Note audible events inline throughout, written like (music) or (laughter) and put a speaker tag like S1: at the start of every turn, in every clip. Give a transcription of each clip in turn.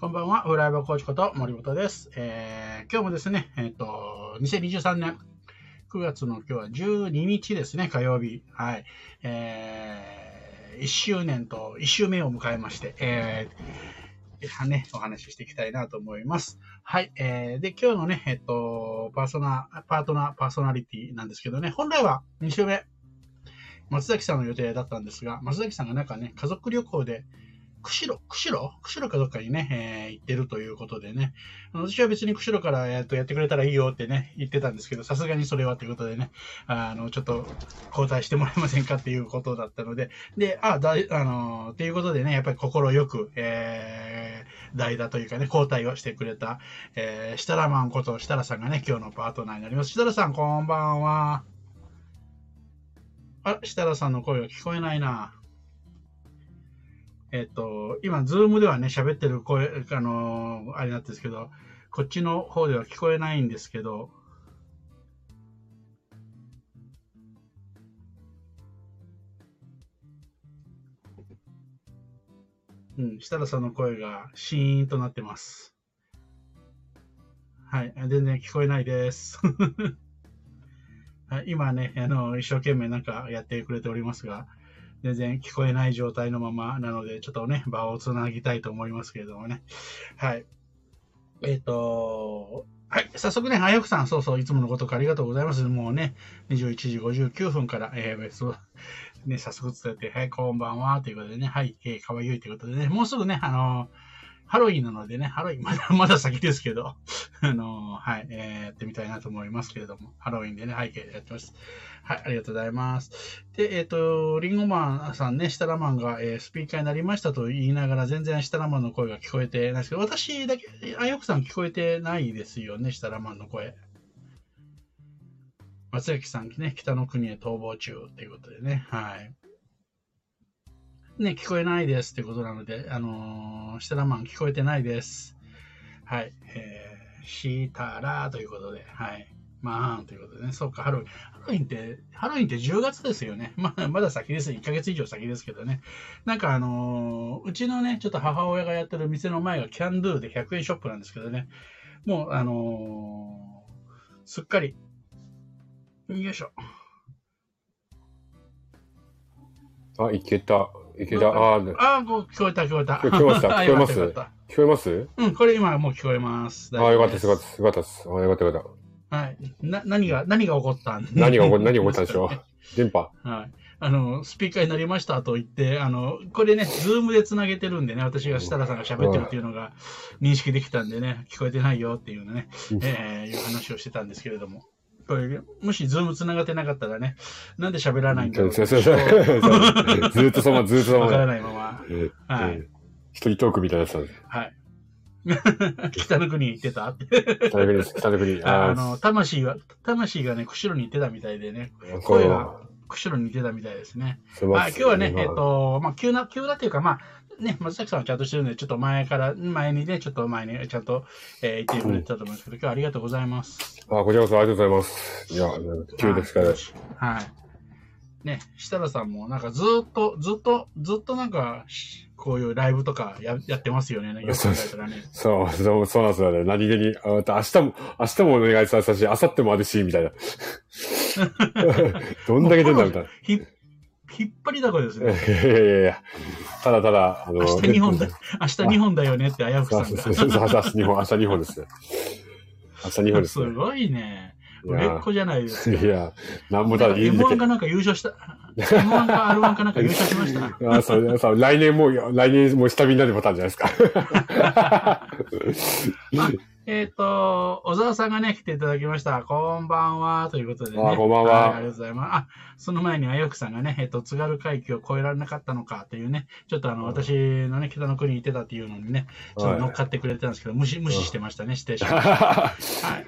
S1: こんばんは、フライバーコーチこと森本です。えー今日もですね、えっ、と、2023年9月の今日は12日ですね、火曜日。はい。えー1周年と1周目を迎えまして、えーね、お話ししていきたいなと思います。はい。えーで、今日のね、えっ、と、パーソナ、パートナー、パーソナリティなんですけどね、本来は2週目、松崎さんの予定だったんですが、松崎さんがなんかね、家族旅行で、釧路釧路？釧路かどっかにね、えー行ってるということでね、私は別に釧路から、えーとやってくれたらいいよってね、言ってたんですけど、さすがにそれはということでね、あの、ちょっと交代してもらえませんかっていうことだったので、で、あ、だい、あのーっていうことでね、やっぱり心よく、えー、代打というかね、交代をしてくれた、えー、設楽マンこと設楽さんがね、今日のパートナーになります。設楽さん、こんばんは。あ、設楽さんの声が聞こえないな。えっと、今、ズームではね、喋ってる声、あのーあれなんですけど、こっちの方では聞こえないんですけど、うん、設楽さんの声がシーンとなってます。はい、全然聞こえないです。(laughs) 今ね、あの、一生懸命なんかやってくれておりますが、全然聞こえない状態のままなので、ちょっとね、場をつなぎたいと思いますけれどもね。はい。えっ、と、はい。早速ね、あやくさん、そうそう、いつものごとくありがとうございます。もうね、21時59分から、えー、そう、ね、早速伝えて、はい、こんばんは、ということでね、はい、えー、かわゆいということでね、もうすぐね、あのハロウィンなのでね、ハロウィン、(laughs) まだ、まだ先ですけど、(laughs) あのはい、えーやってみたいなと思いますけれども、ハロウィンでね、背景でやってます。はい、ありがとうございます。で、えっ、と、リンゴマンさんね、シタラマンが、えースピーカーになりましたと言いながら、全然シタラマンの声が聞こえてないですけど、私だけ、あよくさん聞こえてないですよね、シタラマンの声。松崎さんね、北の国へ逃亡中ということでね、はい。ね、聞こえないですってことなので、あのー、シタラマン聞こえてないです。はい。えー、シタラということで、はい。まあ、ということでね、そうか、ハロウィン。ハロウィンって、ハロウィンって10月ですよね。(laughs) まあ、まだ先です。1ヶ月以上先ですけどね。なんかあのーうちのね、ちょっと母親がやってる店の前がキャンドゥで100円ショップなんですけどね。もう、あのーすっかり、よいしょ。
S2: あ、いけた。いけた？あー、
S1: ああ、もう聞こえた、聞こえた。
S2: 聞こえました？(laughs)
S1: あ
S2: 聞こえます？聞こえます？
S1: うん、これ今もう聞こえます。
S2: あー、よかったです、よかったです。よかったです。あー、よかった、よかった。
S1: はい。な、何が、何が起こった？ん
S2: 何が起こ、何が起こったんでしょう？(laughs) 電波。
S1: はい。あの、スピーカーになりましたと言って、あの、これね、ズームで繋げてるんでね、私が設楽さんが喋ってるっていうのが認識できたんでね、聞こえてないよっていうのね、
S2: うん
S1: えー、いう話をしてたんですけれども。これ、もしズーム繋がってなかったらね、なんで喋らないんだろう
S2: そうそうそう。そう (laughs) ずーっとそのまま、ずーっとその
S1: わから
S2: まま。
S1: ないまま。
S2: えー
S1: はい
S2: えー一人トークみたいなやつ。
S1: はい。(laughs) 北の国に行ってたって。
S2: 北の国です。北の国。あ
S1: あの、魂が、魂がね、釧路に行ってたみたいでね、
S2: ー
S1: 声が釧路に行ってたみたいですね。
S2: すいま
S1: はい、
S2: せん
S1: 今日はね、えっ、と、まあ、急な、急なっていうか、まあ、ね、松崎さんはちゃんとしてるんで、ちょっと前から、前にね、ちょっと前にちゃんと、えー言ってくれてたと思うんですけど、今日はありがとうございます。
S2: あ、こちらこそありがとうございます。いや、急ですから。
S1: はい。はい。ね、設楽さんもなんかずーっと、ずっと、ずっとなんか、しこういうライブとかややってますよね、よく考えたらね。
S2: そう、そう、そうなんですよね。何気に、あまた明日も、明日もお願いされたし、明後日もあるし、みたいな。(laughs) どんだけ出んだ、みたいな。
S1: ひ引っ張りだこです (laughs)
S2: いや
S1: ね。
S2: いやいやいや。ただただ、あの、
S1: 明日日本だ、明日日本だよねって、あやふさんが。
S2: そうそうそう、明日日本、明日日本ですね。明日日本ですね。
S1: すごいね。
S2: い
S1: 売れっ子じゃないですか。
S2: いや、なんもただ言うん
S1: M1
S2: だ
S1: かなんか優勝した。M1 か R1 かなんか優勝しました。(laughs)
S2: あそう、そう、来年も、来年も下火になるパターンじゃないですか。
S1: えっ、と、小沢さんがね、来ていただきました。こんばんは。ということでね。
S2: あこんばんはい
S1: ありがとうございます。あ、その前にあよくさんがね、えっ、と、津軽海峡を越えられなかったのかというね、ちょっとあの、
S2: うん
S1: 私のね、北の国に行ってたっていうのにね、ちょっと乗っかってくれてたんですけど、無視、無視してましたね、してしまいました。(laughs) はい。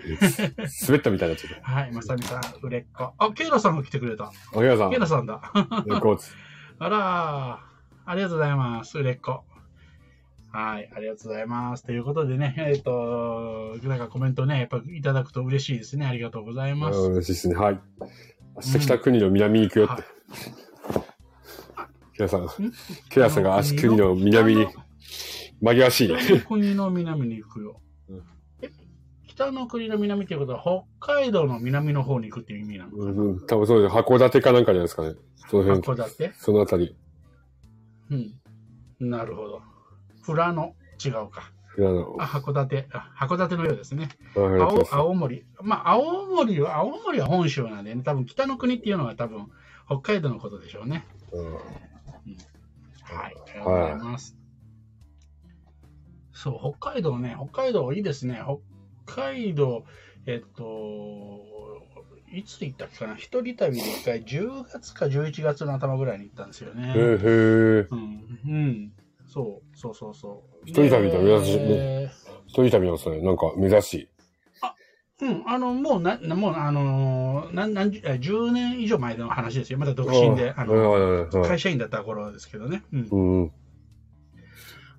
S2: 滑ったみたいになっちゃった。
S1: はい、まさみさん、売れっ子。あ、ケイラさんが来てくれた。
S2: おひらさん
S1: ケイ、ラさんだ。
S2: レコーツ。(laughs)
S1: あらー、ありがとうございます。売れっ子。はい、ありがとうございます。ということでね、えっ、と、なんかコメントね、やっぱいただくと嬉しいですね。ありがとうございます。
S2: 嬉しいですね。はい。明日北国の南に行くよって
S1: はい。
S2: ケラさん、ケラさんが足国の南に紛らわしいね。
S1: 北の国の南に行くよ北の国の南っていうことは、北海道の南の方に行くっていう意味なの？
S2: うんうん、多分そうです。函館かなんかじゃないですかね。その辺、
S1: 函館？
S2: そのあたり。
S1: うん。なるほど。富良野、違うか。
S2: あ
S1: 函館、あ函館のようですね。青青森。まあ、青森は、青森は本州なんでね、多分北の国っていうのは多分北海道のことでしょうね。
S2: うん
S1: はい。ありがとうございます。そう、北海道ね、北海道いいですね。北海道、えっと、いつ行ったっけかな一人旅で一回10月か11月の頭ぐらいに行ったんですよね。
S2: へえ、へえ。
S1: うん。うん。そう、そうそうそう。
S2: 一人旅だ
S1: で
S2: 珍しいね一人旅なんですね。なんか、珍しい。
S1: うん、あの、もうな、なもう、あのー、なん、なんじゅ、え10年以上前の話ですよ。まだ独身で、あの、
S2: の
S1: 会社員だった頃ですけどね。うん。
S2: うん。うん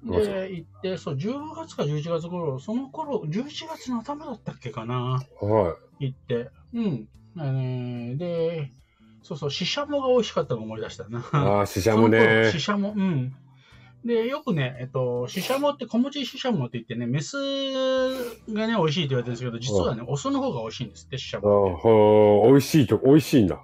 S1: で、行って、そう、10月か11月頃、その頃、11月の頭だったっけかな、
S2: は
S1: 行って。うん。あのーで、そうそう、シシャモが美味しかったのを思い出したな。
S2: い。ああ、死者も
S1: その頃
S2: ね
S1: シ。シャモ、うん。で、よくね、えっと、シシャモって、小餅シシャモって言ってね、メスがね、美味しいって言われてるんですけど、実はね、オスの方が美味しいんですって、シシャ
S2: あ
S1: モって。
S2: ほう美味しいと、美味しいんだ。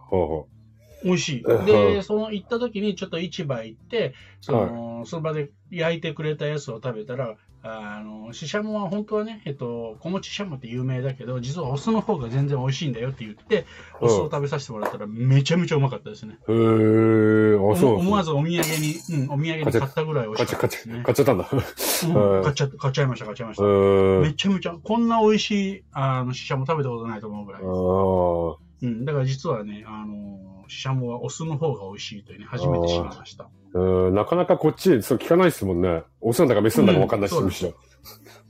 S1: 美味しい。
S2: うん
S1: で、その行った時にちょっと市場行って、その、その場で焼いてくれたやつを食べたら、あの、シシャモは本当はね、えっと、小餅シシャモって有名だけど、実はオスの方が全然美味しいんだよって言って、
S2: うん
S1: オスを食べさせてもらったらめちゃめちゃうまかったですね。
S2: う。へえ、あ、そう
S1: 思わ
S2: ず。
S1: ずお土産に、うん、お土産に買ったぐらい美味
S2: 買っちゃ、
S1: しかったですね
S2: 買っちゃ、。買ったんだ。
S1: うん買っちゃった、買っちゃいました、買っちゃいました。
S2: うん。
S1: めちゃめちゃ、こんな美味しい、あの、シシャモ食べたことないと思うぐらい。
S2: ああ。
S1: うん、だから実はね、あの、シシャモはオスの方が美味しいというね、初めて知りました。
S2: うん、なかなかこっちでそう聞かないですもんね。オスなんだかメスなんだかわかんないし、
S1: うん
S2: むしろ。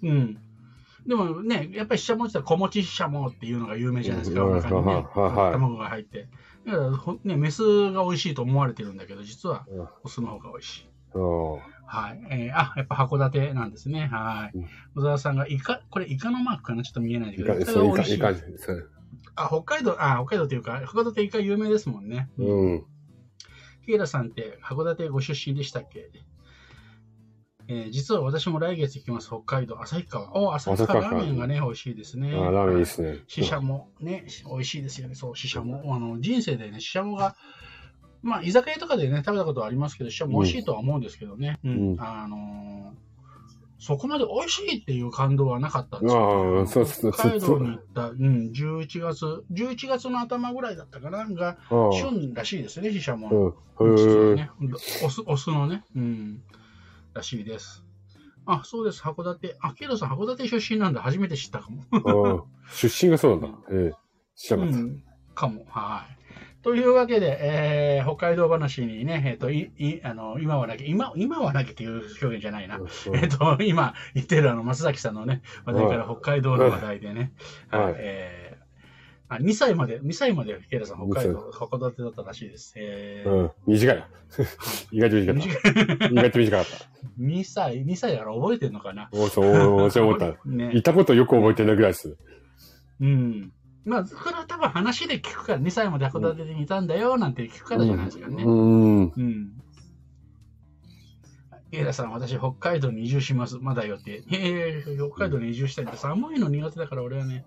S1: うん。でもね、やっぱりシシャモって言ったら小餅シシャモっていうのが有名じゃないですか、卵が入って。だからほね、メスが美味しいと思われてるんだけど、実は
S2: うん
S1: オスの方が美味しい。
S2: うん
S1: はい。えーあ、やっぱ函館なんですね。はい
S2: うん。
S1: 小沢さんがイカ、これイカのマークかなちょっと見えないけ
S2: い
S1: ど、
S2: かそういか、
S1: イカが美味しい。あ、北海道、あ、北海道っていうか、函館イカ有名ですもんね。
S2: うん。
S1: ヒゲラさんって函館ご出身でしたっけ？えー実は私も来月行きます、北海道、旭川。お、旭川ラーメンがね、美味しいですね。
S2: あラーメンいいですね。
S1: シシャモ、ね、美味しいですよね。そう、シシャモ。あの、人生でね、シシャモが、まあ、居酒屋とかでね、食べたことはありますけど、シシャモ美味しいとは思うんですけどね。うん。
S2: うん
S1: あのーそこまで美味しいっていう感動はなかったんですよ、
S2: ああそうそう
S1: 北海道に行った、うん、11月、11月の頭ぐらいだったかな、が、旬らしいですね、シシャモの。
S2: うん。
S1: ね、オス、オスのね、うん、らしいです。あ、そうです、函館。あ、ケイロさん、函館出身なんだ。初めて知ったかも。
S2: 出身がそうなんだ。ええ。知らなかった。
S1: うん、かも。はい。というわけで、えー北海道話にね、えっ、と、い、い、あの、今はなきゃ、今、今はなきゃっていう表現じゃないな。えっ、と、今言ってるあの、松崎さんのね、話題から北海道の話題でね、
S2: はい
S1: はい、えーあ、2歳まで、2歳まで、ケイラさん、北海道、函館だったらしいです。えー
S2: うん。短いな。意外と短かった。意外と短かった。
S1: 2歳、2歳だから覚えてるのかな
S2: おそう、そう思った。(laughs)
S1: ね
S2: い。たことよく覚えてないぐらいです。
S1: うん。まあ、それは多分話で聞くから、2歳まで函館にいたんだよ、なんて聞くからじゃないですかね。
S2: うん。
S1: うん。エラさん、私、北海道に移住します。まだよって。ええ北海道に移住したいって寒いの苦手だから、俺はね。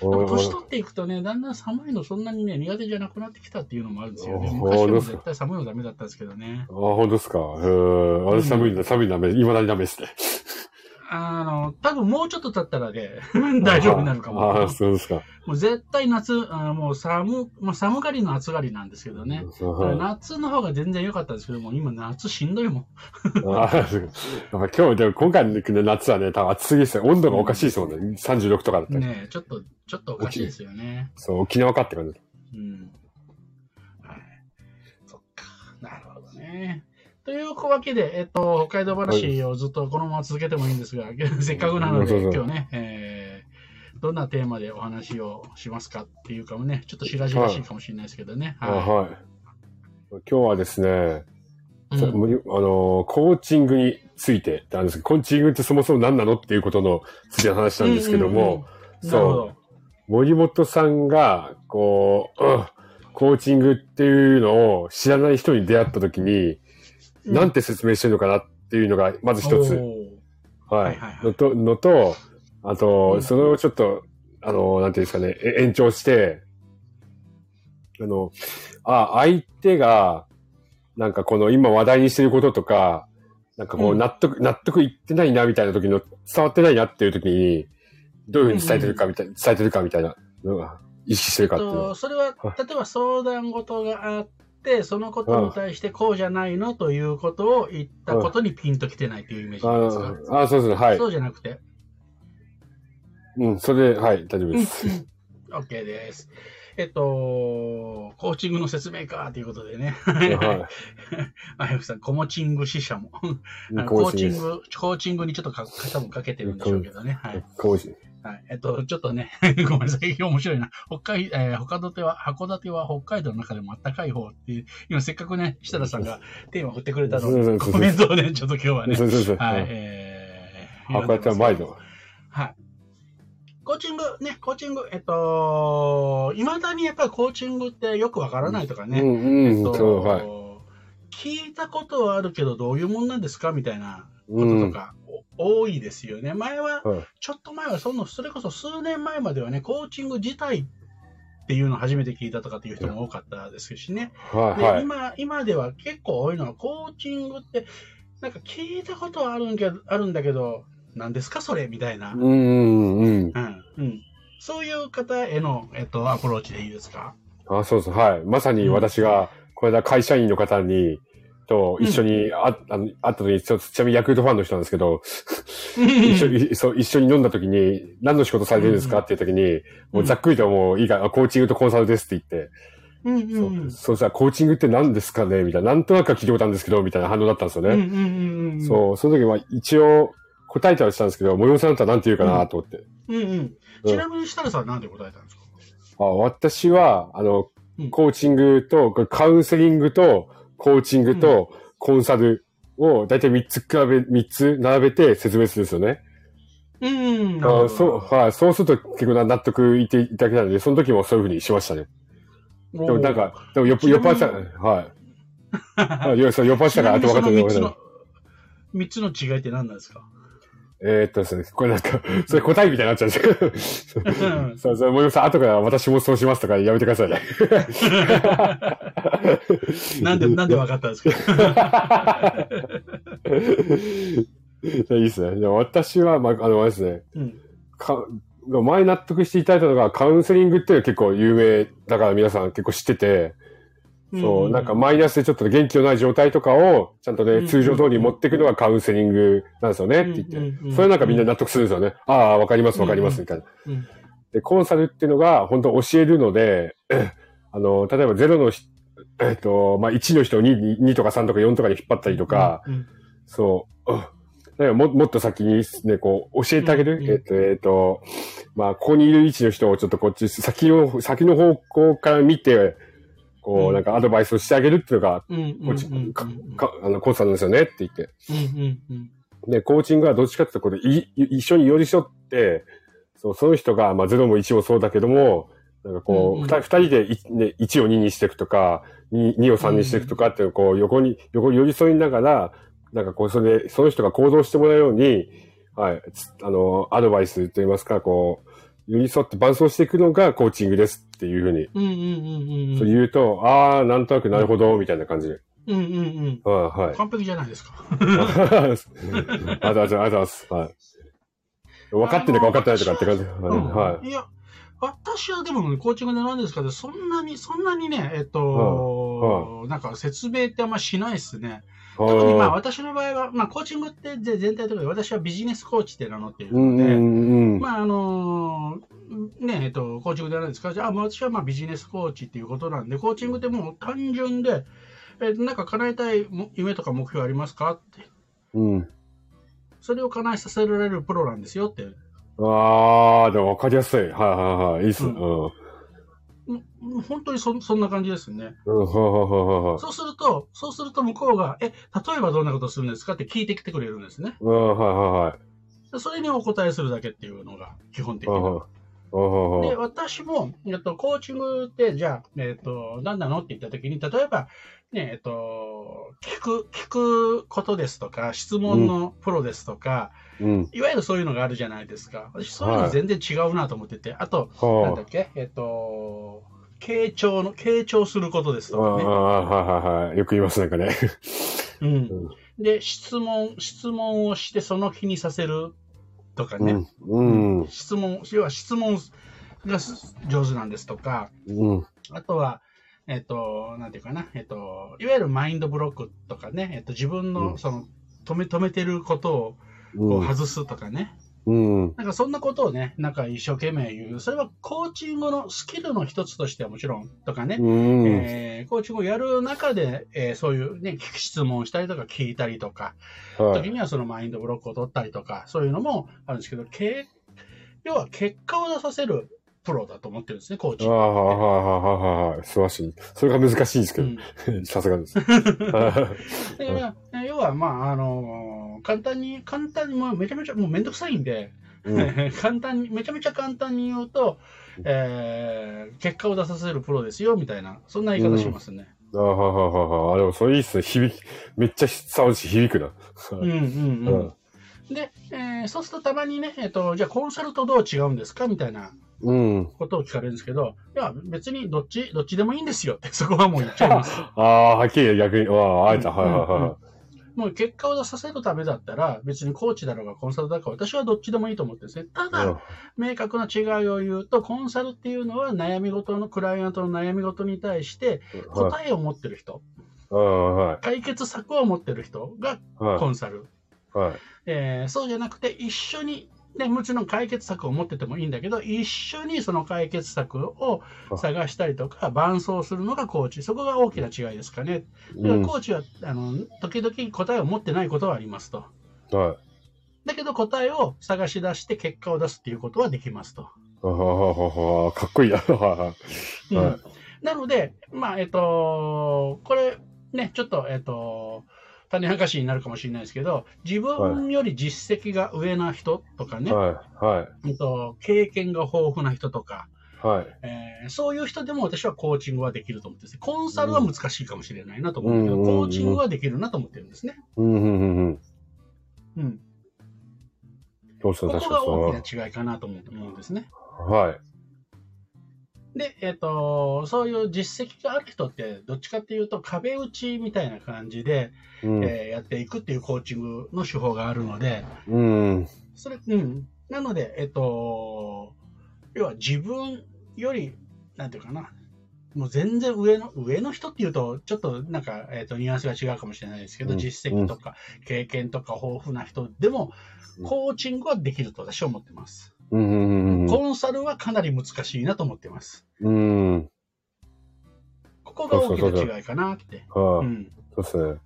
S1: 年取っていくとね、だんだん寒いのそんなにね、苦手じゃなくなってきたっていうのもあるんですよね。
S2: あ
S1: 昔は絶対寒いのダメだったんですけどね。
S2: あ、本当ですか？へえ。私寒いんだ、寒いんだめ、未だにダメですね。
S1: あの、多分もうちょっと経ったらね、(laughs) 大丈夫になるかも。
S2: ああ、そうですか。
S1: もう絶対夏、あもう寒、まあ、寒がりの暑がりなんですけどね。
S2: はい
S1: 夏の方が全然良かったんですけども、今夏しんどいもん。
S2: ああ、そう今日、でも今回の夏はね、多分暑すぎですよ。温度がおかしいですもんね。36とかだったら。
S1: ねえちょっと、ちょっとおかしいですよね。
S2: そう、沖縄かって感じ。
S1: うん。はい。そっか。なるほどね。というわけで、えっと、北海道話をずっとこのまま続けてもいいんですが、せっかくなので、今日ね、えー、どんなテーマでお話をしますかっていうかもね、ちょっと白々しいかもしれないですけどね。
S2: あはい。今日はですね、
S1: うん。
S2: あの、コーチングについてなんですけど、コーチングってそもそも何なのっていうことのついての話なんですけども、
S1: うんうんうん。
S2: そう、森本さんが、こう、うんコーチングっていうのを知らない人に出会った時に、
S1: うん
S2: なんて説明してるのかなっていうのが、まず一つ。は
S1: はい
S2: のと、のと、あと、
S1: うん。
S2: それをちょっと、あの、なんていうんですかね、え延長して、あの、あ、相手が、なんかこの今話題にしてることとか、なんかこ
S1: う
S2: うん。納得、納得いってないなみたいな時の、伝わってないなっていう時に、どういうふうに伝えてるかみたい、伝えてるかみたいなのが意識してるかっていう
S1: それは、例えば相談事があって、そのことに対してこうじゃないのということを言ったことにピンときてないというイメージなんですか、
S2: ああ、そうですね、はい。
S1: そうじゃなくて、
S2: うん、それで、はい、大丈夫です。(laughs)
S1: OK です。えっと、コーチングの説明かということでね。
S2: は (laughs)
S1: あやふさん、コモチング支社も。コー
S2: チング。
S1: コーチングにちょっとか多分かけてるんでしょうけどね。はい。
S2: コーチ。
S1: はい。えっと、ちょっとね、(laughs) ごめんなさい。面白いな。北海、えー、函館は、函館は北海道の中でも暖かい方っていう、今せっかくね、設楽さんがテーマを振ってくれたので、コメントをね、ちょっと今日はね、
S2: そうそうそう。
S1: はい、
S2: はい
S1: えー、
S2: 函館は。
S1: はい。コーチング、ね、コーチング、えっと、いまだにやっぱりコーチングってよくわからないとかね、
S2: うん、うん、
S1: えっと
S2: そう、はい。
S1: 聞いたことはあるけど、どういうもんなんですか？みたいなこ
S2: うん。
S1: ととか、お多いですよね。前は、
S2: はい
S1: ちょっと前はその、それこそ数年前まではね、コーチング自体っていうのを初めて聞いたとかっていう人も多かったですしね。
S2: はい、
S1: で、
S2: はい。
S1: 今、今では結構多いのは、コーチングって、なんか聞いたことはあるんけどあるんだけど、何ですかそれみたいな。
S2: うん、うん、うん。
S1: うん。うん。そういう方への、えっと、アプローチでいいですか
S2: あ、そうそう、はい。まさに私が、これだ会社員の方に、と一緒にあ、あの会った時に、ちなみにヤクルトファンの人なんですけど、(laughs) 一緒に、そう、一緒に飲んだ時に、何の仕事されてるんですか？っていう時に、もうざっくりともういいか、あコーチングとコンサルですって言って、
S1: うんう。
S2: そうさ、コーチングって何ですかね？みたいな、なんとなくは聞いたことあるんですけど、みたいな反応だったんですよね。
S1: うんうんうんうん。
S2: そう、その時は一応答えたりしたんですけど、森本さんだったら何て言うかなと思って。
S1: うんうん。ちなみに設楽さんは何で答えたんですか？
S2: あ私は、あの
S1: うん、
S2: コーチングと、カウンセリングと、コーチングと、コンサルを、だいたい3つ比べ、三つ並べて説明するんですよね。
S1: うん。
S2: あそう、はい。そうすると結構な納得いていただけたので、その時もそういうふうにしましたね。でもなんか、でも酔っ
S1: ちなみに
S2: 酔っ払ってた、はい。(laughs) はい。いやそう酔っ払ってたから、あと分かった
S1: 3
S2: 分かった
S1: つの。、三つの違いって何なんですか？
S2: えーっとですね、これなんか、(laughs) それ答えみたいになっちゃうんですけど。そうそう、森本さん、後から私もそうしますとかやめてくださいね。(laughs)
S1: なんで、なんで分かったんですか？(laughs)
S2: いいですね。でも私は、まあ、あの、あれですね、
S1: うん。
S2: か前納得していただいたのが、カウンセリングっていうのは結構有名だから皆さん結構知ってて、そう、なんかマイナスでちょっと元気のない状態とかを、ちゃんとね、
S1: うん
S2: 通常通りに持っていくのがカウンセリングなんですよね、って言って。それなんかみんな納得するんですよね。ああ、わかります、わかります、
S1: うん
S2: みたいな。
S1: うん
S2: で、コンサルっていうのが、本当教えるので、(clears throat) あの、例えば0のひ、えっと、まあ、1の人を 2, 2とか3とか4とかに引っ張ったりとか、
S1: うん
S2: そう、うんだからももっと先にね、こう、教えてあげる。
S1: うんうん
S2: えっと、えっと、まあ、ここにいる位置の人をちょっとこっち、先の、先の方向から見て、こう、
S1: うん。
S2: なんかアドバイスをしてあげるっていうのが、あの、コンサルなんですよねって言って。で、コーチングはどっちかっていうと、これ、いい一緒に寄り添って、そう、その人が、まあ、0も1もそうだけども、なんかこう、
S1: うんうん。
S2: 二、人でい、ね、1を2にしていくとか、2, 2を3にしていくとかっていうこう、横に、横に寄り添いながら、なんかこう、それで、その人が行動してもらうように、はい、つあの、アドバイスといいますか、こう、寄り添って伴走していくのがコーチングですっていうふうに、
S1: うんうんうんうん
S2: そう言うと、ああ、なんとなくなるほど、みたいな感じで。
S1: うんうん
S2: はい、はい。
S1: 完璧じゃないですか。
S2: ありがとうございます。はい。分かってるか分かってないとかって感じ。
S1: うん
S2: はい。
S1: いや、私はでもね、コーチングで何ですかね、そんなに、そんなにね、えっと、なんか説明ってあんましないですね。特にまあ
S2: は
S1: 私の場合は、まあコーチングってぜ全体的に私はビジネスコーチって名乗ってい
S2: い。
S1: るので、
S2: んうん。
S1: まああのねえっと、コーチングで何ですかじゃあ、まあ私はまあビジネスコーチっていうことなんで、コーチングってもう単純で、えなんか叶えたいも夢とか目標ありますか？って。
S2: うん。
S1: それを叶えさせられるプロなんですよって。
S2: ああ、でも分かりやすい。はいはいはい。いいっす。う。
S1: うんん
S2: うん。
S1: うん本当にそそんな感じですね。そうすると、そうすると向こうが、え、例えばどんなことするんですか？って聞いてきてくれるんですね。それにお答えするだけっていうのが基本的な。
S2: はいはいはい
S1: で、
S2: はい。
S1: 私も、えっと、コーチングって、じゃあ、えっと、何なの？って言ったときに、例えば、ね、えっと、聞く、聞くことですとか、質問のプロですとか、
S2: うん。
S1: いわゆるそういうのがあるじゃないですか。私、そういうの全然違うなと思ってて、あと、なん
S2: は
S1: だっけ、えっと、傾聴の、傾聴することですとかね。
S2: はいはいはい。よく言います、なんかね。
S1: うん。で、質問、質問をしてその気にさせるとかね。
S2: うん。うん。
S1: 質問、要は質問が上手なんですとか、
S2: うん。
S1: あとは、えっと、なんていうかな、えっと、いわゆるマインドブロックとかね、えっと、自分
S2: うん
S1: のその、止め、止めてることをこう外すとかね。
S2: うん。
S1: なんかそんなことをね、なんか一生懸命言う。それはコーチングのスキルの一つとしてはもちろんとかね、
S2: うん。
S1: えーコーチングをやる中で、えーそういうね、質問をしたりとか聞いたりとか、
S2: はい。
S1: 時にはそのマインドブロックを取ったりとか、そういうのもあるんですけど、け要は結果を出させるプロだと思ってるんですね、コーチ
S2: ああ、。はいはいはいはい。素晴らしい。それが難しいんですけ
S1: うん
S2: ど、(laughs) さすがです。(laughs)
S1: 要は、まあ、あの簡単に、簡単に、もうめちゃめちゃ、もうめんどくさいんで、
S2: いうん (laughs)
S1: 簡単に、めちゃめちゃ簡単に言うと、えー結果を出させるプロですよ、みたいな、そんな言い方しますね。
S2: ああ、はいはいはいはい。あ、でもそれいいっすね。響き、めっちゃ伝わるし響くな。
S1: うんうんうん。で、えーそうするとたまにね、えっ、と、じゃあコンサルとどう違うんですか？みたいな
S2: うん。
S1: ことを聞かれるんですけど、いや、別にどっち、どっちでもいいんですよって、そこはもう言っちゃいます。(laughs)
S2: ああ、はっきり逆に、ああ、あえた。はいはいは
S1: もう結果を出させるためだったら、別にコーチだろうがコンサルだろうが、私はどっちでもいいと思ってるんですね。た
S2: い。
S1: だ、明確な違いを言うと、コンサルっていうのは悩み事の、クライアントの悩み事に対して
S2: うんはい。
S1: 答えを持ってる人、
S2: はい。
S1: 解決策を持ってる人がコ
S2: は
S1: ンサル。
S2: い。はい。
S1: えーそうじゃなくて、一緒に、ね、もちろん解決策を持っててもいいんだけど、一緒にその解決策を探したりとか、伴走するのがコーチ。そこが大きな違いですかね。だか。コーチは、あの、時々答えを持ってないことはありますと。
S2: はい。
S1: だけど答えを探し出して結果を出すっていうことはできますと。
S2: ああ、かっこいいな。(laughs) は。
S1: うん
S2: はい
S1: なので、まあ、えっと、これ、ね、ちょっと、えっと、種明かしになるかもしれないですけど、自分より実績が上な人とかね、
S2: はい。はい。
S1: えっと、経験が豊富な人とか、
S2: はい。
S1: えーそういう人でも私はコーチングはできると思ってすね。コンサルは難しいかもしれないなと思うけど、
S2: うん
S1: コーチングはできるなと思ってるんですね。
S2: うん、うん、うん、うん。
S1: うん。ここが大きな違いかなと思うんですね。
S2: はい。
S1: で、えっ、と、そういう実績がある人って、どっちかっていうと壁打ちみたいな感じで、
S2: うん。
S1: えーやっていくっていうコーチングの手法があるので、
S2: うん。
S1: それ、うん。なので、えっ、と、要は自分より、なんていうかな、もう全然上の、上の人っていうと、ちょっとなんか、えっ、と、ニュアンスが違うかもしれないですけど、
S2: うん
S1: 実績とか経験とか豊富な人でも、
S2: うん
S1: コーチングはできると私は思ってます。
S2: うん、うん、うん。
S1: コンサルはかなり難しいなと思ってます。
S2: うん。
S1: ここが大きな違いかなって。
S2: そうですね。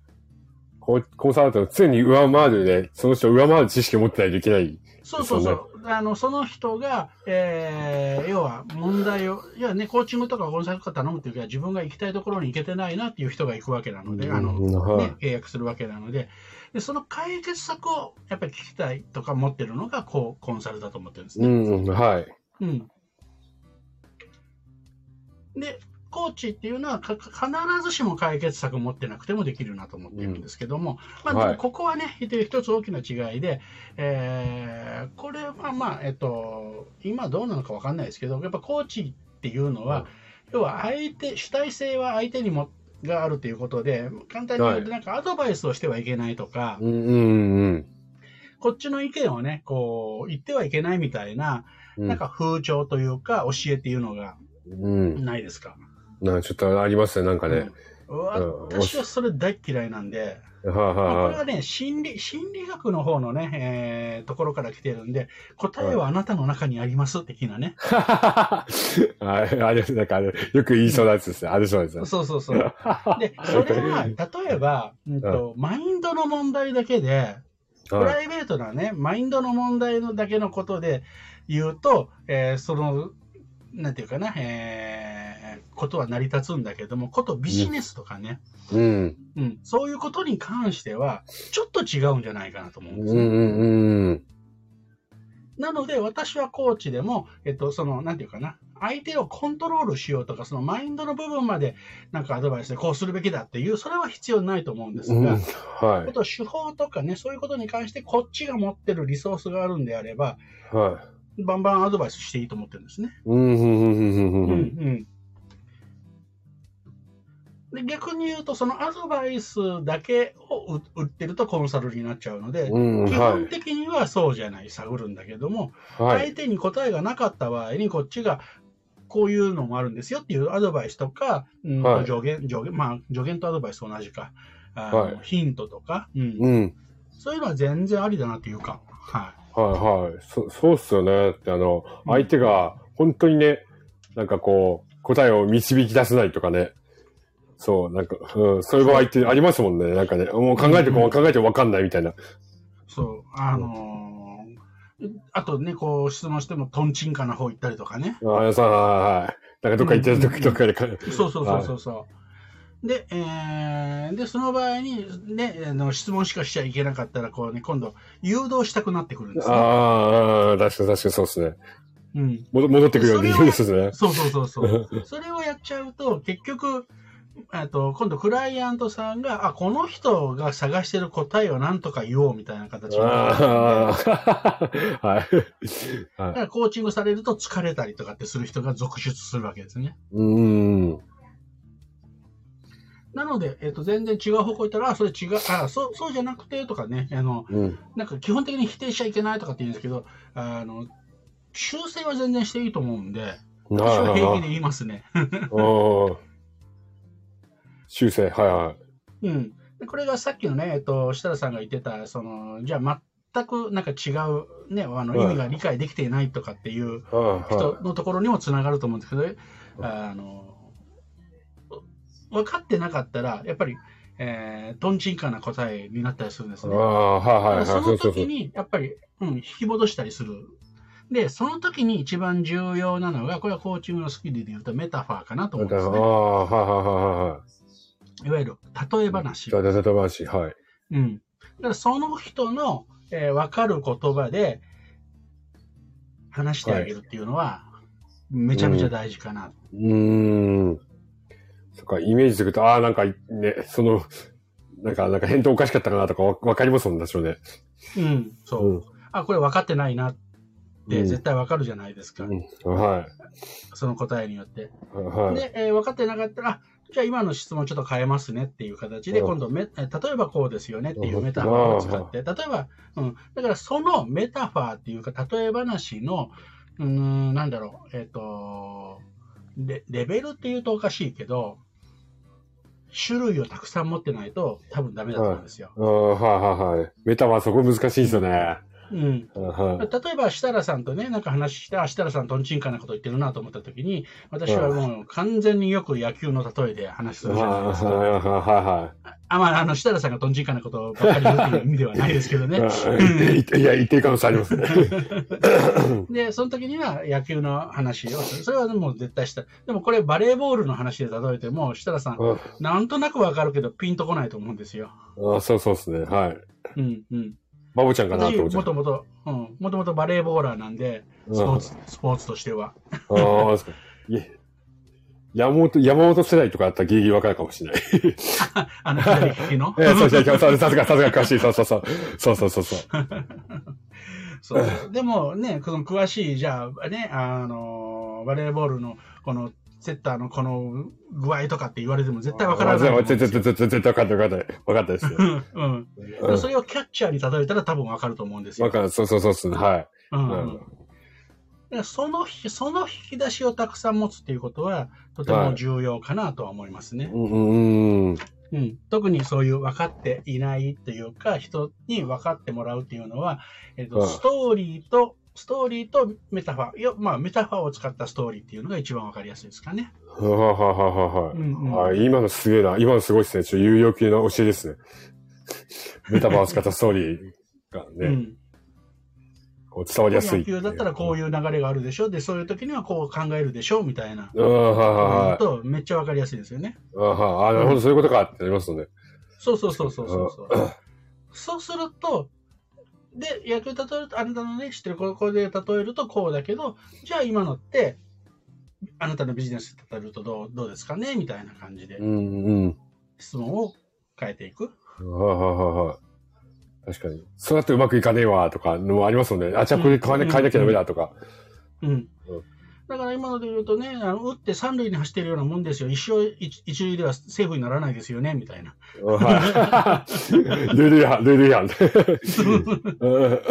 S2: コンサルタント常に上回るね、その人を上回る知識を持ってないといけない。
S1: そうそうそ。
S2: そう
S1: あの、その人が、えー、要は問題を、いやね、コーチングとかコンサルとか頼むっていうか、自分が行きたいところに行けてないなっていう人が行くわけなので、あの、ね、契約するわけなので、でその解決策をやっぱり聞きたいとか持ってるのが、こう、コンサルだと思ってるんです
S2: う
S1: ね。
S2: ん、はい。
S1: うん。で、コーチっていうのはか必ずしも解決策を持ってなくてもできるなと思っているんですけども、まあ、
S2: はい
S1: でもここはね、一つ大きな違いで、えーこれはまあ、えっと、今どうなのかわかんないですけど、やっぱコーチっていうのは、要は相手、主体性は相手にもがあるということで、簡単に言うと、なんかアドバイスをしてはいけないとか、
S2: うん、うん、
S1: こっちの意見をね、こう、言ってはいけないみたいな、
S2: うん。
S1: なんか風潮というか、教えっていうのが
S2: うん。
S1: ないですか？
S2: なんかちょっとありますね、なんかね。
S1: うん私はそれ大っ嫌いなんで、
S2: はい
S1: まあこれ
S2: は
S1: はね、心理、心理学の方のね、えーところから来てるんで、答えはあなたの中にあります的なね。
S2: いはい。あれ、あれ、なんかあれ、よく言いそうなやつですね。あれそうですね。
S1: そうそうそう。で、それは、(laughs) 例えば、うんと、マインドの問題だけで、プ
S2: はい。
S1: ライベートなね、マインドの問題のだけのことで言うと、えーその、なんていうかな、えーことは成り立つんだけども、ことビジネスとかね、
S2: うん。
S1: うん、そういうことに関しては、ちょっと違うんじゃないかなと思うんですね。
S2: うん、うん、うん。
S1: なので、私はコーチでも、えっと、その、なんていうかな、相手をコントロールしようとか、そのマインドの部分まで、なんかアドバイスでこうするべきだっていう、それは必要ないと思うんですが、
S2: うん。はい
S1: あ。と手法とかね、そういうことに関して、こっちが持ってるリソースがあるんであれば、
S2: はい。
S1: バンバンアドバイスしていいと思ってるんですね。
S2: うん、うん、うん、うん、
S1: う
S2: うんん。
S1: うんで逆に言うと、そのアドバイスだけを売売ってるとコンサルになっちゃうので、
S2: うん、
S1: 基
S2: はい。
S1: 本的にはそうじゃない、探るんだけども、
S2: はい。
S1: 相手に答えがなかった場合に、こっちがこういうのもあるんですよっていうアドバイスとか、うん
S2: はい
S1: 助言、助言、まあ、助言とアドバイスと同じか、あの
S2: はい
S1: ヒントとか、うん
S2: うん。
S1: そういうのは全然ありだなっていうか、は
S2: はいはい。そ、そうっすよね。ってあの、
S1: うん
S2: 相手が本当にね、なんかこう、答えを導き出せないとかね。そう、なんか、うん、そういう場合ってありますもんね。なんかね、もう考えてこう、
S1: うん
S2: 考えてもわかんないみたいな。
S1: い。そう、あのーあとね、こう質問してもトンチンカな方行ったりとかね。
S2: ああ、さはいはい。なんかどっか行ってる時とかでか、
S1: そうそうそうそうそう。で、えーで、その場合に、ね、あの質問しかしちゃいけなかったら、こうね、今度、誘導したくなってくるんですね。
S2: ああ、確かに確かにそうですね。
S1: うん。
S2: 戻戻ってくるように言うんですね。
S1: そうそうそうそう。(laughs) それをやっちゃうと、結局、えっと今度クライアントさんが、あ、この人が探してる答えを何とか言おうみたいな形になる (laughs)
S2: はい。
S1: だからコーチングされると疲れたりとかってする人が続出するわけですね。
S2: うーん。
S1: なので、えっと全然違う方向行ったら、あ、それ違う、あ、そう、そうじゃなくてとかね、あの、
S2: うん。
S1: なんか基本的に否定しちゃいけないとかって言うんですけど、あの、修正は全然していいと思うんで、私は平気で言いますね。
S2: 修正、はいはい。
S1: うん。でこれがさっきのね、えっと、設楽さんが言ってた、その、じゃあ全くなんか違う、ね、あの、
S2: はい
S1: 意味が理解できていないとかっていう
S2: はいは
S1: 人のところにもつながると思うんですけど、あの、分かってなかったら、やっぱり、えー、トンチンカンな答えになったりするんです
S2: い。
S1: ね。
S2: ああ、はいはいはい。
S1: その。時に、やっぱり、うん、引き戻したりする。で、その時に一番重要なのが、これはコーチングのスキルで言うとメタファーかなと思うん
S2: ああ、
S1: ですね。
S2: はいはいはいはい。
S1: いわゆる例え話。
S2: だだだだ話、はい。
S1: うん。だからその人の、えー分かる言葉で話してあげるっていうのは、めちゃめちゃ大事かな。
S2: うーん。そっか、イメージすると、ああ、なんかね、その、なんか、なんか返答おかしかったかなとかわわかりますもんね、私もね。
S1: うん、そう。
S2: うん
S1: あ、これ分かってないなって
S2: うん
S1: 絶対分かるじゃないですか。
S2: うん。はい。
S1: その答えによって。
S2: はい。
S1: で、えー分かってなかったら、あじゃあ今の質問ちょっと変えますねっていう形で、
S2: うん
S1: 今度め、えー例えばこうですよねっていう
S2: うん
S1: メタファーを使って、例えば、うん、だからそのメタファーっていうか、例え話の、うーん、なんだろう、えっ、とレ、レベルっていうとおかしいけど、種類をたくさん持ってないと多分ダメだと思うんですよ。
S2: ああ、はいはいはい。メタはそこ難しいですよね。
S1: うん。
S2: はい。
S1: 例えば、設楽さんとね、なんか話して、あ、設楽さんとんちんかなこと言ってるなと思ったときに、私はもう完全によく野球の例えで話するじゃないですか。
S2: はいはいは
S1: あ、まあ、あの、設楽さんがとんちんかなことばっかり言うという意味ではないですけど
S2: い
S1: ね。
S2: は (laughs) い。いや、言ってる可能性ありますね。(laughs)
S1: で、その時には野球の話をする。それはもう絶対した。でもこれバレーボールの話で例えても、設楽さん、なんとなくわかるけどピンとこないと思うんですよ。
S2: ああ、そうそうですね。はい。
S1: うん、うん。
S2: バボちゃんかなと
S1: 私、
S2: 思っちゃう。
S1: もともと、うん、もともとバレーボーラーなんで、スポーツ、スポーツとしては。
S2: ああ、そうか。いえ山本、山本世代とかあったらギリギリわかるかもしれない。(laughs)
S1: あの、左利きの？(laughs)
S2: ええ、そうさすが、さすが詳しい。そうそうそう。そうそうそうそう。(laughs)
S1: そう。でもね、この詳しい、じゃあね、あの、バレーボールのこのセッターのこの具合とかって言われても絶対わからない。
S2: 絶対、分かった、分かった。分かったですよ。
S1: うん。それをキャッチャーに例えたら多分わかると思うんですよ。
S2: わかる、そうそうそうですね。はい。
S1: そのひ、その引き出しをたくさん持つっていうことは、とても重要かなとは思いますね。
S2: うんうん。
S1: 特にそういう分かっていないというか、人に分かってもらうっていうのは、えっと、
S2: はい
S1: ストーリーと、ストーリーとメタファー。よまあ、メタファーを使ったストーリーっていうのが一番分かりやすいですかね。
S2: ははははは
S1: うんうん
S2: はい。今のすげえな。今のすごいですね。ちょっと有料級の教えですね。(laughs) メタバース型ストーリーがね、
S1: うん。
S2: こう伝わりやすい
S1: 野球だったらこう
S2: う。
S1: いう流れがあるでしょ。で、そういう時にはこう考えるでしょ、みたいな。
S2: うん、はいはいはい。
S1: と、めっちゃ分かりやすいですよね。
S2: あはいあ、なるほど、そういうことかってなりますので。
S1: そうそうそうそうそうそう。そうすると、で、野球例えると、あなたのね、知ってるここで例えるとこうだけど、じゃあ今のって、あなたのビジネスで例えるとどうどうですかねみたいな感じで
S2: うんうん。
S1: 質問を変えていく。
S2: はいはいはいはい。確かに。そうやってうまくいかねえわとかのもありますもんね。あ、じゃあこれ変えなきゃダメだとか。
S1: うん。だから今ので言うとね、あの打って三塁に走ってるようなもんですよ。一生一一塁ではセーフにならないですよね、みたいな。
S2: はいルール違反、ルール違反。う (laughs) ん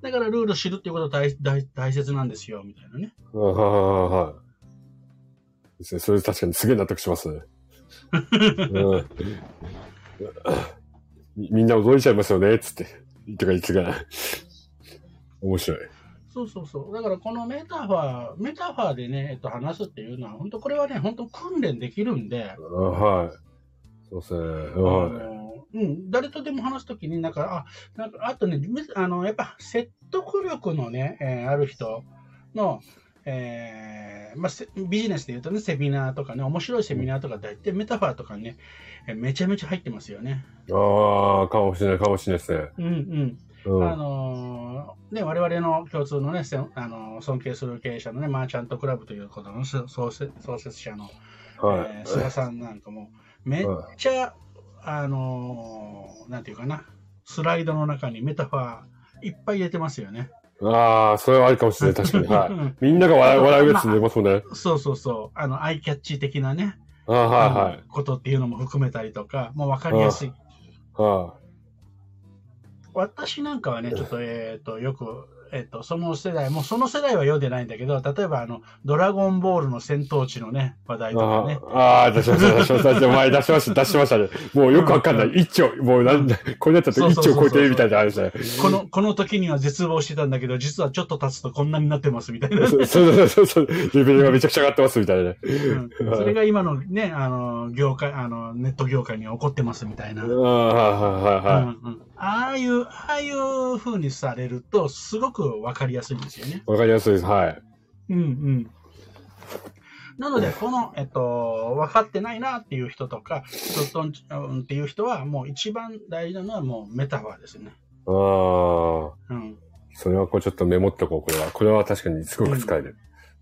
S1: だからルールを知るっていうことが大大大切なんですよ、みたいなね。
S2: はいはいはいはい。ですね。それ確かにすげえ納得しますね。うん (laughs) みみんな驚いちゃいますよね、つって。とか言ってから。面白い。
S1: そうそうそう。だからこのメタファー、メタファーでね、えっと、話すっていうのは、本当これはね、本当訓練できるんで、
S2: あはい。そうですね。
S1: あ
S2: はい。
S1: のうん、誰とでも話すときに、なんか、あ、なんか、あとね、めあの、やっぱ説得力のね、えーある人の、えーまあ、せビジネスで言うとね、セミナーとかね、面白いセミナーとか大体メタファーとかね、えーめちゃめちゃ入ってますよね。
S2: ああ、かもしれない、かもしれないですね。
S1: うんうん。
S2: うん。
S1: あのーね、我々の共通のね、あのー尊敬する経営者のね、マーチャントクラブということの創創設創設者の、
S2: はい
S1: えー。菅さんなんかも、めっちゃ、あのーなんていうかな、スライドの中にメタファーいっぱい入れてますよね。
S2: ああ、それはあるかもしれない、(laughs) 確かに。は
S1: うん
S2: い。みんなが笑う笑うやつ出ますもんね。
S1: そうそうそう、あの、アイキャッチ的なね、
S2: ああ、はいは
S1: あのことっていうのも含めたりとか、もう分かりやすい。
S2: い。は
S1: 私なんかはね、(laughs) ちょっと、えっ、と、よく、えっ、と、その世代、もうその世代は読んでないんだけど、例えば、あの、ドラゴンボールの戦闘地のね、話題
S2: い。
S1: とかね。
S2: ああ出しました、出しました。前出しました、出しましたね。もうよくわかんない。一丁、もうなんだ、これだったら一丁超えてるみたいなあれですね。
S1: この、この時には絶望してたんだけど、実はちょっと経つとこんなになってますみたいな。(laughs)
S2: そうそうそうそう、レベルがめちゃくちゃ上がってますみたいなね。
S1: うんそれが今のね、あの、業界、あの、ネット業界には起こってますみたいな。
S2: ああ、はいはいはい。
S1: うんうんああいう、ああいう風にされると、すごくわかりやすいんですよね。
S2: わかりやすいです。はい。
S1: うんうん。なので、この、えっと、分かってないなっていう人とか、ちょっと、うんっていう人は、もう一番大事なのはもうメタファーですね。
S2: ああ、
S1: うん。
S2: それはこうちょっとメモっとこう、これは。これは確かにすごく使える。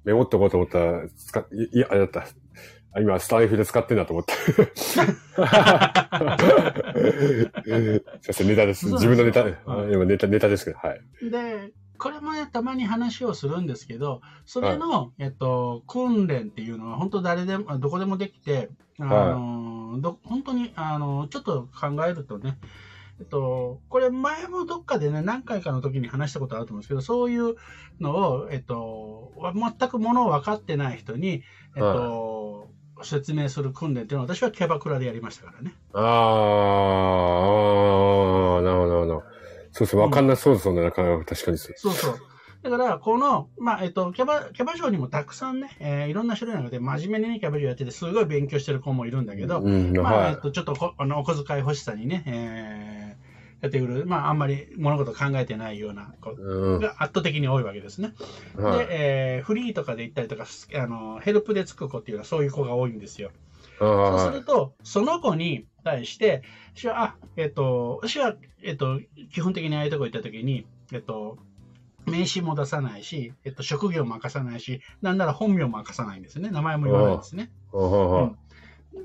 S2: メモっとこうと思ったら、使いや、あれだった。あ今、スタイフで使ってんだと思って。(laughs) すいません、ネタです。自分のネタ、あ今ネタ、ネタですけど、はい。
S1: で、これもね、たまに話をするんですけど、それの、えっと、訓練っていうのは、本当誰でも、どこでもできて、あの、ど本当に、あの、ちょっと考えるとね、えっと、これ前もどっかでね、何回かの時に話したことあると思うんですけど、そういうのを、えっと、全くものを分かってない人に、えっと、説明する訓練っていうのは私はキャバクラでやりましたからね。
S2: あーあー、なるほど、なるほど。そうそう、わかんなそうですよね、なかなか確かにそう。
S1: そうそう。だから、この、まあ、えっと、キャバ、キャバ嬢にもたくさんね、えーいろんな種類なので、真面目にね、キャバ嬢やってて、すごい勉強してる子もいるんだけど、
S2: うん、
S1: まあ、え
S2: はい。
S1: っと、ちょっとこあのお小遣い欲しさにね、えーやってくる、まあ、あんまり物事考えてないような子
S2: うん、
S1: が圧倒的に多いわけですね。
S2: はい。
S1: で、えーフリーとかで行ったりとか、すあの、ヘルプでつく子っていうのはそういう子が多いんですよ。そう
S2: あ
S1: すると、その子に対して、私は、あ、えっと、私は、えっと、基本的にああいうとこ行った時に、えっと、名刺も出さないし、えっと、職業も明かさないし、なんなら本名も明かさないんですね。名前も言わないんですね。うん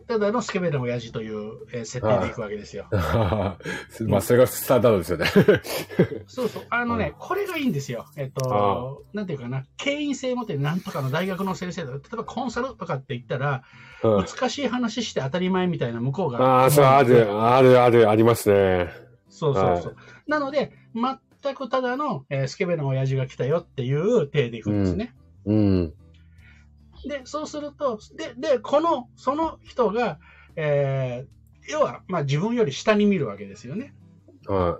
S1: ただのスケベな親父という、えー設定でいくわけですよ。
S2: は (laughs) まあ、それがスタンダードですよね。(laughs)
S1: そうそう。あのね、これがいいんですよ。えっと、なんていうかな、権威性持ってるなんとかの大学の先生とか、例えばコンサルとかって言ったら、
S2: うん
S1: 難しい話して当たり前みたいな向こうが。
S2: ああ、そう、ある、ある、ある、ありますね。
S1: そうそうそう。なので、全くただの、えースケベな親父が来たよっていう体でいくんですね。
S2: うん。
S1: で、そうすると、で、で、この、その人が、えー要は、まあ自分より下に見るわけですよね。
S2: は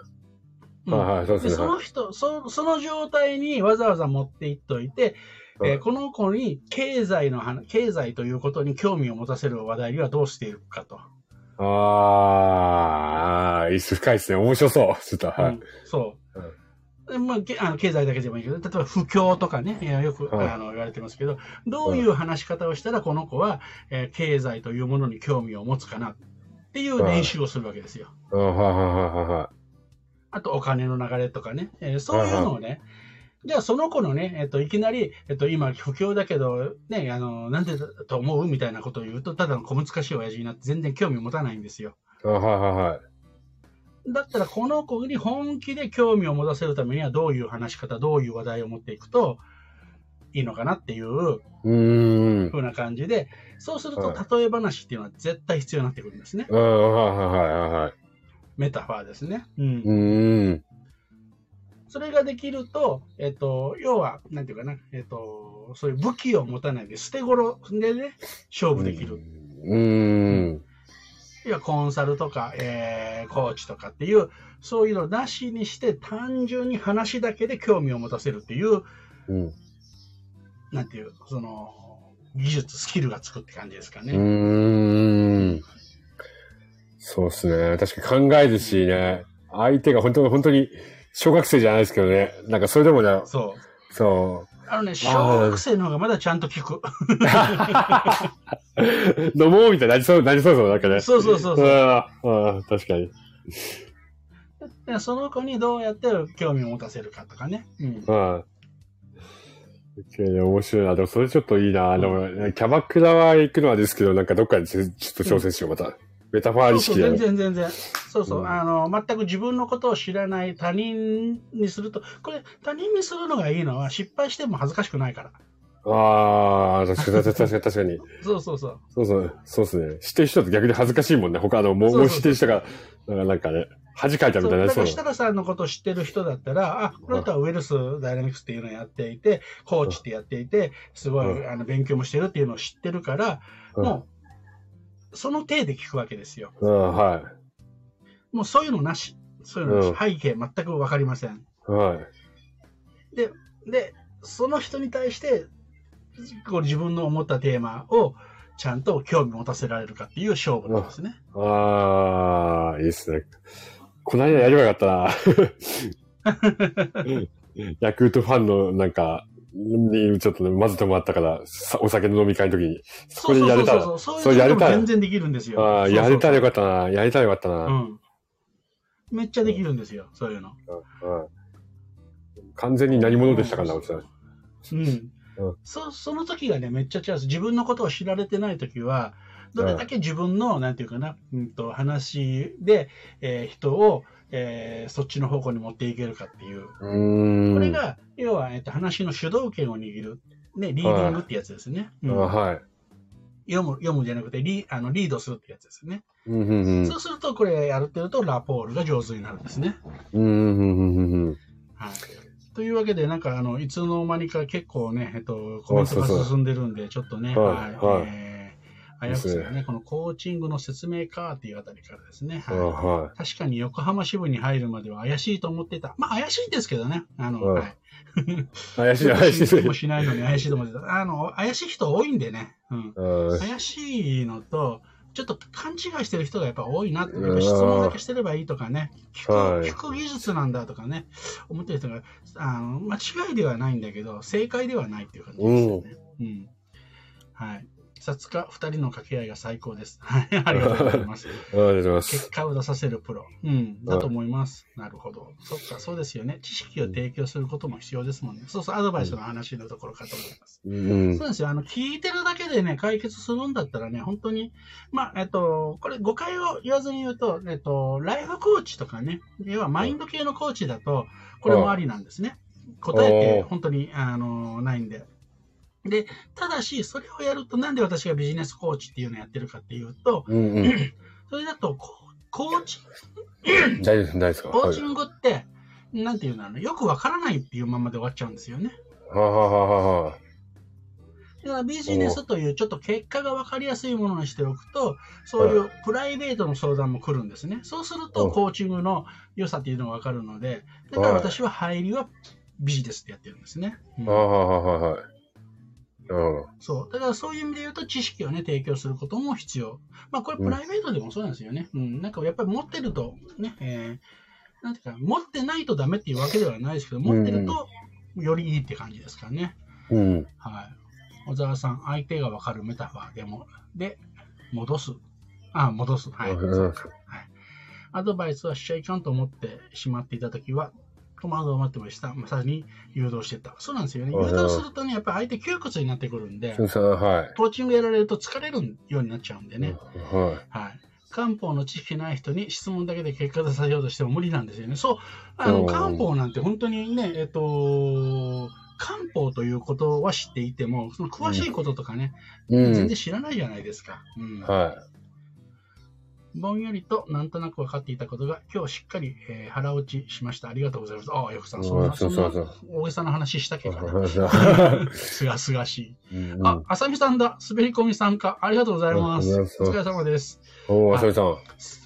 S2: い。
S1: うん
S2: はいはい、そうで
S1: ですそ
S2: ね。
S1: の人そ、その状態にわざわざ持っていっといて、えーこの子に経済の話、経済ということに興味を持たせる話題にはどうしていくかと。
S2: ああ、いいっす、深いですね。面白そう。ちょっと、はい。
S1: うんそう。でまあ、けあの経済だけでもいいけど、例えば不況とかね、よく、
S2: はい。
S1: あの言われてますけど、どういう話し方をしたらこの子は、えー経済というものに興味を持つかなっていう練習をするわけですよ。
S2: あ
S1: とお金の流れとかね、えーそういうのをね、じゃあその子のね、えっと、いきなり、えっと、今不況だけど、ね、あの、なんでだと思う？みたいなことを言うと、ただの小難しい親父になって全然興味を持たないんですよ。
S2: あはいはいはい。
S1: だったらこの子に本気で興味を持たせるためにはどういう話し方、どういう話題を持っていくといいのかなっていう
S2: うーん。
S1: 風な感じで、そうすると
S2: は
S1: 例え話っていうのは絶対必要になってくるんですね。
S2: うん、はいはいはいはい。
S1: メタファーですね。うん
S2: う。ーん。
S1: それができると、えっと、要は、なんていうかな、えっと、そういう武器を持たないで、捨て頃でね、勝負できる。
S2: うーん。
S1: いや、コンサルとか、えー、コーチとかっていう、そういうのなしにして、単純に話だけで興味を持たせるっていう、
S2: うん。
S1: なんていう、その、技術、スキルがつくって感じですか
S2: う
S1: ね。
S2: ーん。そうっすね。確かに考えるしね。相手が本当に、本当に、小学生じゃないですけどね。なんかそれでもね、
S1: そう。
S2: そ
S1: あのね、小学生の方がまだちゃんと聞く。
S2: う。(laughs) 飲もうみたいになりそう、なりそうそう、なんかね。
S1: そうそうそうそう。
S2: ああ、確かに。
S1: でその子にどうやって興味を持たせるかとかね。うん。
S2: はい。面白いな。でもそれちょっといいな。でも、キャバクラは行くのはですけど、なんかどっかでちょっと挑戦しよう、また。メタファー
S1: そうそう、
S2: 意識で
S1: 全。然全然。そうそう、
S2: うん
S1: あの、全く自分のことを知らない他人にすると、これ、他人にするのがいいのは、失敗しても恥ずかしくないから。
S2: ああ、確かに、確かに、確かに。(laughs)
S1: そうそうそう。
S2: そうそう、そうですね。知ってる人だと逆に恥ずかしいもんね。他の、もう、
S1: そうそうそう
S2: もう知ってる人が、なんかね、恥かいたみたいなそう
S1: だから設楽さんのことを知ってる人だったら、あ、この人はウェルスダイナミクスっていうのをやっていて、コーチってやっていて、すごい、
S2: う
S1: あの勉強もしてるっていうのを知ってるから、
S2: うん
S1: もう、その体で聞くわけですよ。
S2: うん、は
S1: もうそういうのなし。そういうのなし。
S2: うん
S1: 背景全くわかりません。
S2: い。はい。
S1: で、その人に対して、こう自分の思ったテーマをちゃんと興味持たせられるかっていう勝負なんですね。
S2: ああ、いいっすね。この間やればよかったな。(laughs) ヤクルトファンのなんか、にちょっとね、混ぜてもらったから、さお酒の飲み会の時に、そこでやれたら、
S1: そうそう
S2: そ
S1: そうう。そういうの
S2: やれたら
S1: も全然できるんですよ。
S2: ああ、やれたらよかったな。やれたらよかったな。
S1: うん。めっちゃできるんですよ、そういうの。
S2: うん完全に何者でしたか、直樹さん。
S1: うん。
S2: うん
S1: そその時がね、めっちゃチャンス。自分のことを知られてない時は、どれだけ自分の、なんていうかな、うんと、話で、えー人を、えーそっちの方向に持っていけるかっていう。
S2: う。
S1: これが、要は、えっと、話の主導権を握る。ね、リーディングってやつですね。
S2: あ
S1: うん
S2: はい。
S1: 読む、読むんじゃなくてリ、あのリードするってやつですね。
S2: うん、うん、うん。
S1: そうすると、これやるってると、ラポールが上手になるんですね。
S2: うん、うん、うん、うん。
S1: はい。というわけで、なんか、あの、いつの間にか結構ね、えっと、コメントが進んでるんで、ちょっとね、
S2: はいはい
S1: えー、あやふすがね、このコーチングの説明かっていうあたりからですね、
S2: あ
S1: は。
S2: はい
S1: 確かに横浜支部に入るまでは怪しいと思ってた。まあ、怪しいですけどね。あの、
S2: うん
S1: はい。(laughs)
S2: い。怪しい、怪しい。
S1: もしないのに怪しいと思ってた。あの、怪しい人多いんでね。うん。
S2: うん
S1: 怪しいのと、ちょっと勘違いしてる人がやっぱ多いなって、
S2: うん
S1: 質問だけしてればいいとかね、聞く,、
S2: はい
S1: 聞く技術なんだとかね、思ってる人があの間違いではないんだけど、正解ではないっていう感じですよね。うん。はい。札か二人の掛け合いが最高です。(laughs) はい。ありがとうございます。結果を出させるプロ。うん。だと思います。なるほど。そっか、そうですよね。知識を提供することも必要ですもんね。そうそう、アドバイスの話のところかと思います。
S2: うん
S1: そう。ですよ。あの、聞いてるだけでね、解決するんだったらね、本当に、まあ、えっと、これ誤解を言わずに言うと、えっと、ライフコーチとかね、要はマインド系のコーチだと、これもありなんですね。答えって本当に、あの、ないんで。で、ただし、それをやると、なんで私がビジネスコーチっていうのをやってるかっていうと、
S2: うん、うん。(clears throat)
S1: それだと、ココーチ、(coughs)
S2: 大丈夫です、大丈夫ですか？
S1: コーチングって、なんていうのよくわからないっていうままで終わっちゃうんですよね。
S2: ははははは。
S1: だからビジネスというちょっと結果が分かりやすいものにしておくと、そういうプライベートの相談も来るんですね。そうすると、
S2: うん
S1: コーチングの良さっていうのが分かるので、だから私は入りはビジネスでやってるんですね。うん
S2: はははははい。
S1: そう。だからそういう意味で言うと、知識をね、提供することも必要。まあ、これプライベートでもそうなんですよね。うん。なんかやっぱり持ってると、ね、えー、なんていうか、持ってないとダメっていうわけではないですけど、持ってるとよりいいって感じですからね。
S2: うん。
S1: はい。小沢さん、相手がわかるメタファーでも、で、戻す。あ、戻す。はい。
S2: うん
S1: はい。アドバイスはしちゃいかんと思ってしまっていたときは、戸惑う待ってました。まさに誘導してた。そうなんですよね。
S2: うん
S1: 誘導するとね、やっぱり相手窮屈になってくるんで、
S2: はい。
S1: コーチングやられると疲れるようになっちゃうんでね。
S2: は
S1: はい。漢方の知識ない人に質問だけで結果出させようとしても無理なんですよね。そう、あの、
S2: うん
S1: 漢方なんて本当にね、えっと、漢方ということは知っていても、その詳しいこととかね、
S2: い。うん。
S1: 全然知らないじゃないですか。うん
S2: は
S1: ぼんやりとなんとなく分かっていたことが、今日しっかり、えー腹落ちしました。ありがとうございます。ああ、よくさん、そん
S2: う
S1: なんそんな
S2: そうそう
S1: 大げさな話したっけかな。
S2: い。
S1: すがすがしい。
S2: うん
S1: あ、あさみさんだ。滑り込み参加。ありがとうございます。
S2: うん
S1: お疲れ様です。
S2: おー、あさみさん。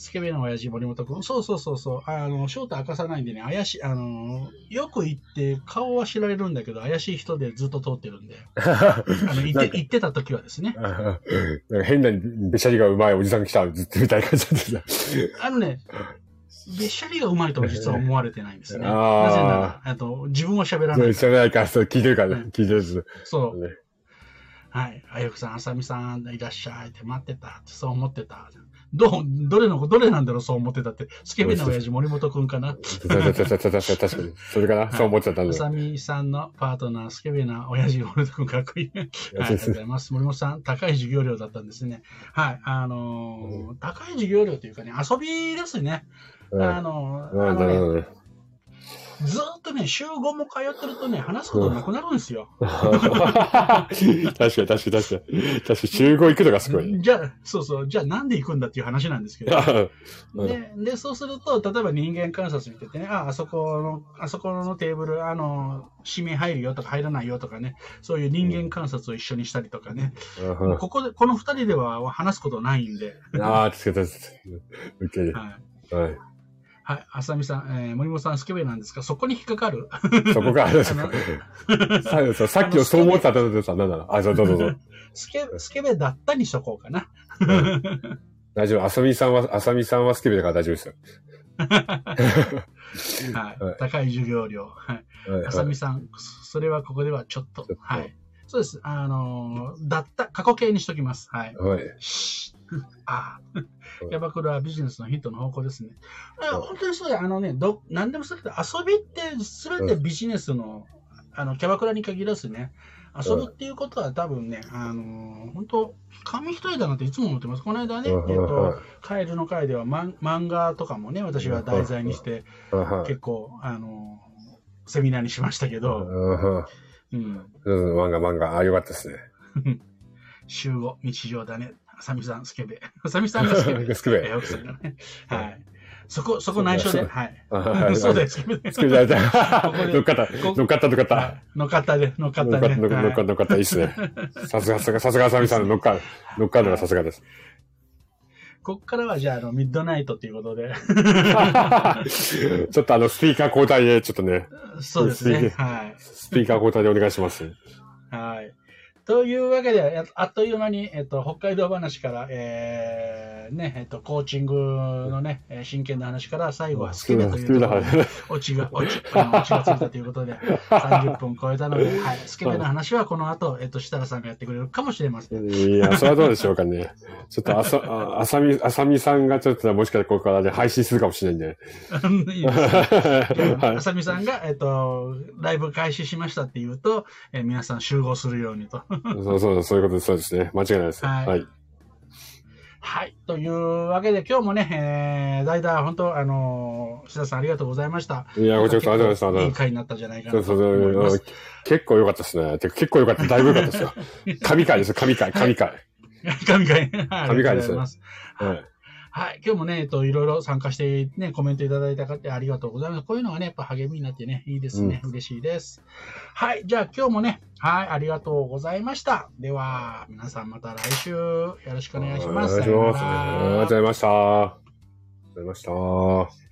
S1: スケベな親父森本君。そうそうそうそう。あの、正体明かさないんでね、怪しい、あの、よく行って、顔は知られるんだけど、怪しい人でずっと通ってるんで、あの、(laughs) 行って、行ってた時はですね。
S2: な (laughs) 変なべしゃりがうまいおじさん来た、ずっとみたいな感じだった。(laughs)
S1: あのね、べしゃりがうまいとは実は思われてないんですね。なぜなら、あと、自分は喋らない
S2: 知らないから、そう聞いてるからね
S1: うん。
S2: 聞いてるです。
S1: そう。
S2: ね
S1: はい。あゆくさん、あさみさん、いらっしゃいって待ってたって、そう思ってた。どう、どれの、どれなんだろう、そう思ってたって。スケベな親父森本君かな。
S2: 確かに。それかなそう思っちゃったんだよ。
S1: あさみさんのパートナー、スケベな親父森本君かっこいい。はい、ありがとうございます。森本さん、高い授業料だったんですね。はい。あのー高い授業料というかね、遊びですね。
S2: うん
S1: あのー
S2: うん
S1: あのね。ずーっとね、週5も通ってるとね、話すことなくなるんですよ。(laughs)
S2: 確かに、確かに、確かに。確かに、集合行くのがすごい。
S1: じゃあ、そうそう、じゃあなんで行くんだっていう話なんですけど。(laughs)
S2: うん
S1: で、で、そうすると、例えば人間観察見ててね、あ、あそこの、あそこのテーブル、あの、指名入るよとか入らないよとかね、そういう人間観察を一緒にしたりとかね、
S2: うん
S1: ここで、この二人では話すことないんで、
S2: ああ、つけた、つけた。受ける。
S1: はい。
S2: はい。
S1: はい、あさみさん、えー森本さん、スケベなんですか？そこに引っかかる？(laughs)
S2: そこがあるんですか。(laughs) ささっきのそう思ってたとさ、なんだろう。あ、そう、どうぞどうぞ。
S1: スケ、スケベだったにしとこうかな。
S2: 大丈夫。あさみさんは、あさみさんはスケベだから大丈夫ですよ。(laughs)
S1: はい
S2: はい。
S1: 高い授業料。はい。
S2: はい
S1: あさん、それはここではちょっと
S2: ちょっ。と
S1: はい。そうです。あのー、だった、過去形にしときます。はい。
S2: はい。
S1: しああ
S2: うん。
S1: キャバクラはビジネスのヒントの方向ですね。いや本当にそうだよ。あのね、ど、何でもそうだけど、遊びって全てビジネスの、あの、キャバクラに限らずね、遊ぶっていうことは多分ね、あのー本当紙一重だなっていつも思ってます。この間ね、えっ
S2: うん
S1: と、カエルの会ではマン漫画とかもね、私は題材にして、
S2: はい
S1: 結構、あのーセミナーにしましたけど、
S2: はい
S1: うん。
S2: うん漫画、漫画。あ、よかったですね。(laughs)
S1: 週5、日常だね。あさみさん、スケベ。あさみさんがスケベ。
S2: スケベ
S1: え奥さんがね。はい。そこ、そこ内緒で。はい。そうだよ、スケベ。
S2: ス乗っかった。
S1: こ
S2: 乗っかった、乗っかった。
S1: はい乗っかったで、乗っかっ
S2: た
S1: で。はい
S2: 乗っかった、乗っかった。いいっすね。さすが、さすが、さすがあさみさんの乗っかる。乗っかるのがさすがです。
S1: こっからはじゃあ、あの、ミッドナイトということで。(laughs)
S2: ちょっとあの、スピーカー交代で、ちょっとね、
S1: そうですね。はい。
S2: スピーカー交代でお願いします。
S1: はい。というわけで、やあっという間に、えっと、北海道話から、えー、ね、えっと、コーチングのね、えー真剣な話から、最後はスケベというところで、オチが、オチ、がついたということで、(laughs) 30分超えたので、はい、スケベな話はこの後、えっと、設楽さんがやってくれるかもしれません。
S2: いや、それはどうでしょうかね。ちょっとあさ、ああさみ、あさみさんがちょっともしかしたらここからね、配信するかもしれないんで。(laughs)
S1: いいですね
S2: は
S1: あさみさんが、えっと、ライブ開始しましたって言うと、えー皆さん集合するようにと。(laughs)
S2: い。そうそう、そういうことです。そうですね。間違いないです。
S1: はい
S2: はい。
S1: はい。というわけで、今日もね、えー、代打、本当、あのー、志田さんありがとうございました。
S2: いや、こちらこそありがとうございました。
S1: いい回になったんじゃないかなと
S2: そうそうそう。結構良かったですね。結構良かった。だいぶ良かったですよ。神回です。神回、神回。
S1: 神回。はいありがとうございます。
S2: はい。
S1: はい。今日もね、えっと、いろいろ参加して、ね、コメントいただいた方ありがとうございます。こういうのがね、やっぱ励みになってね、いいですね。嬉しいです。はい。じゃあ今日もね、はい、ありがとうございました。では、皆さんまた来週よろしくお願いします。
S2: お願いします。ありがとうございました。ありがとうございました。